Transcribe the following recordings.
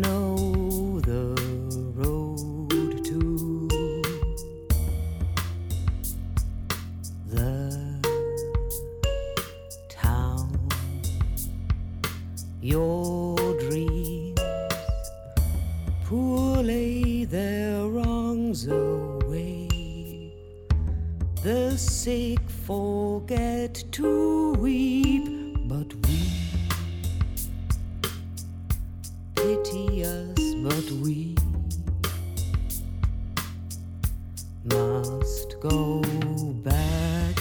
know the road to the town. Your dreams poor lay their wrongs away. The sick forget to weep. But we must go back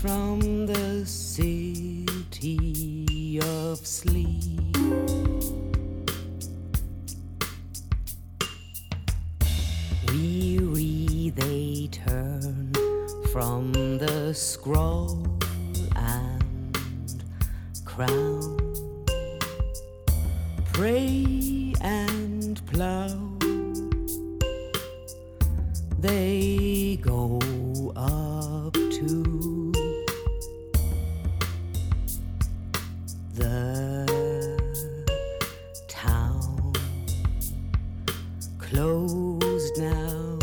from the city of sleep. Weary they turn from the scroll and crown. Pray and plow. They go up to the town closed now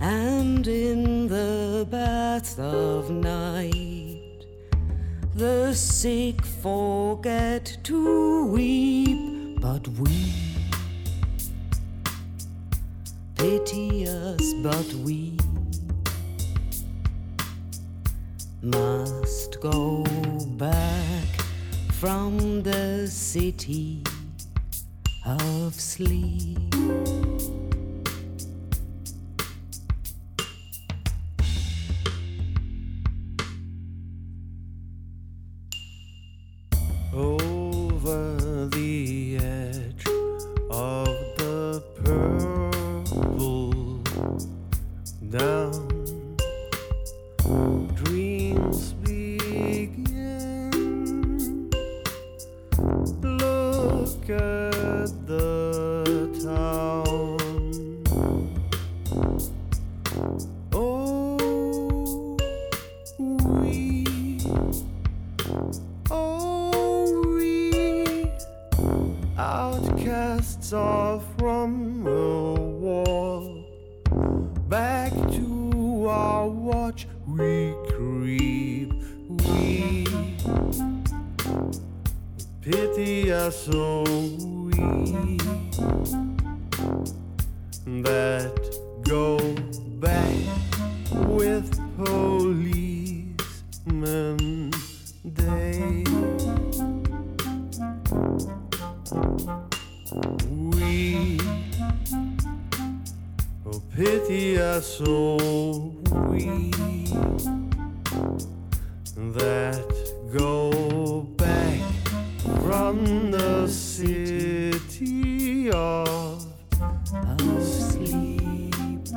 and in the bath of night the sick forget to weep but we pity us but we must go back from the city of sleep over the edge of the purple. Down dreams begin. Look at the town. Oh we outcasts are from the wall. Back to our watch we creep. We pity us, so we that go back with policemen day. We oh, pity us, so we that go back from the city of sleep.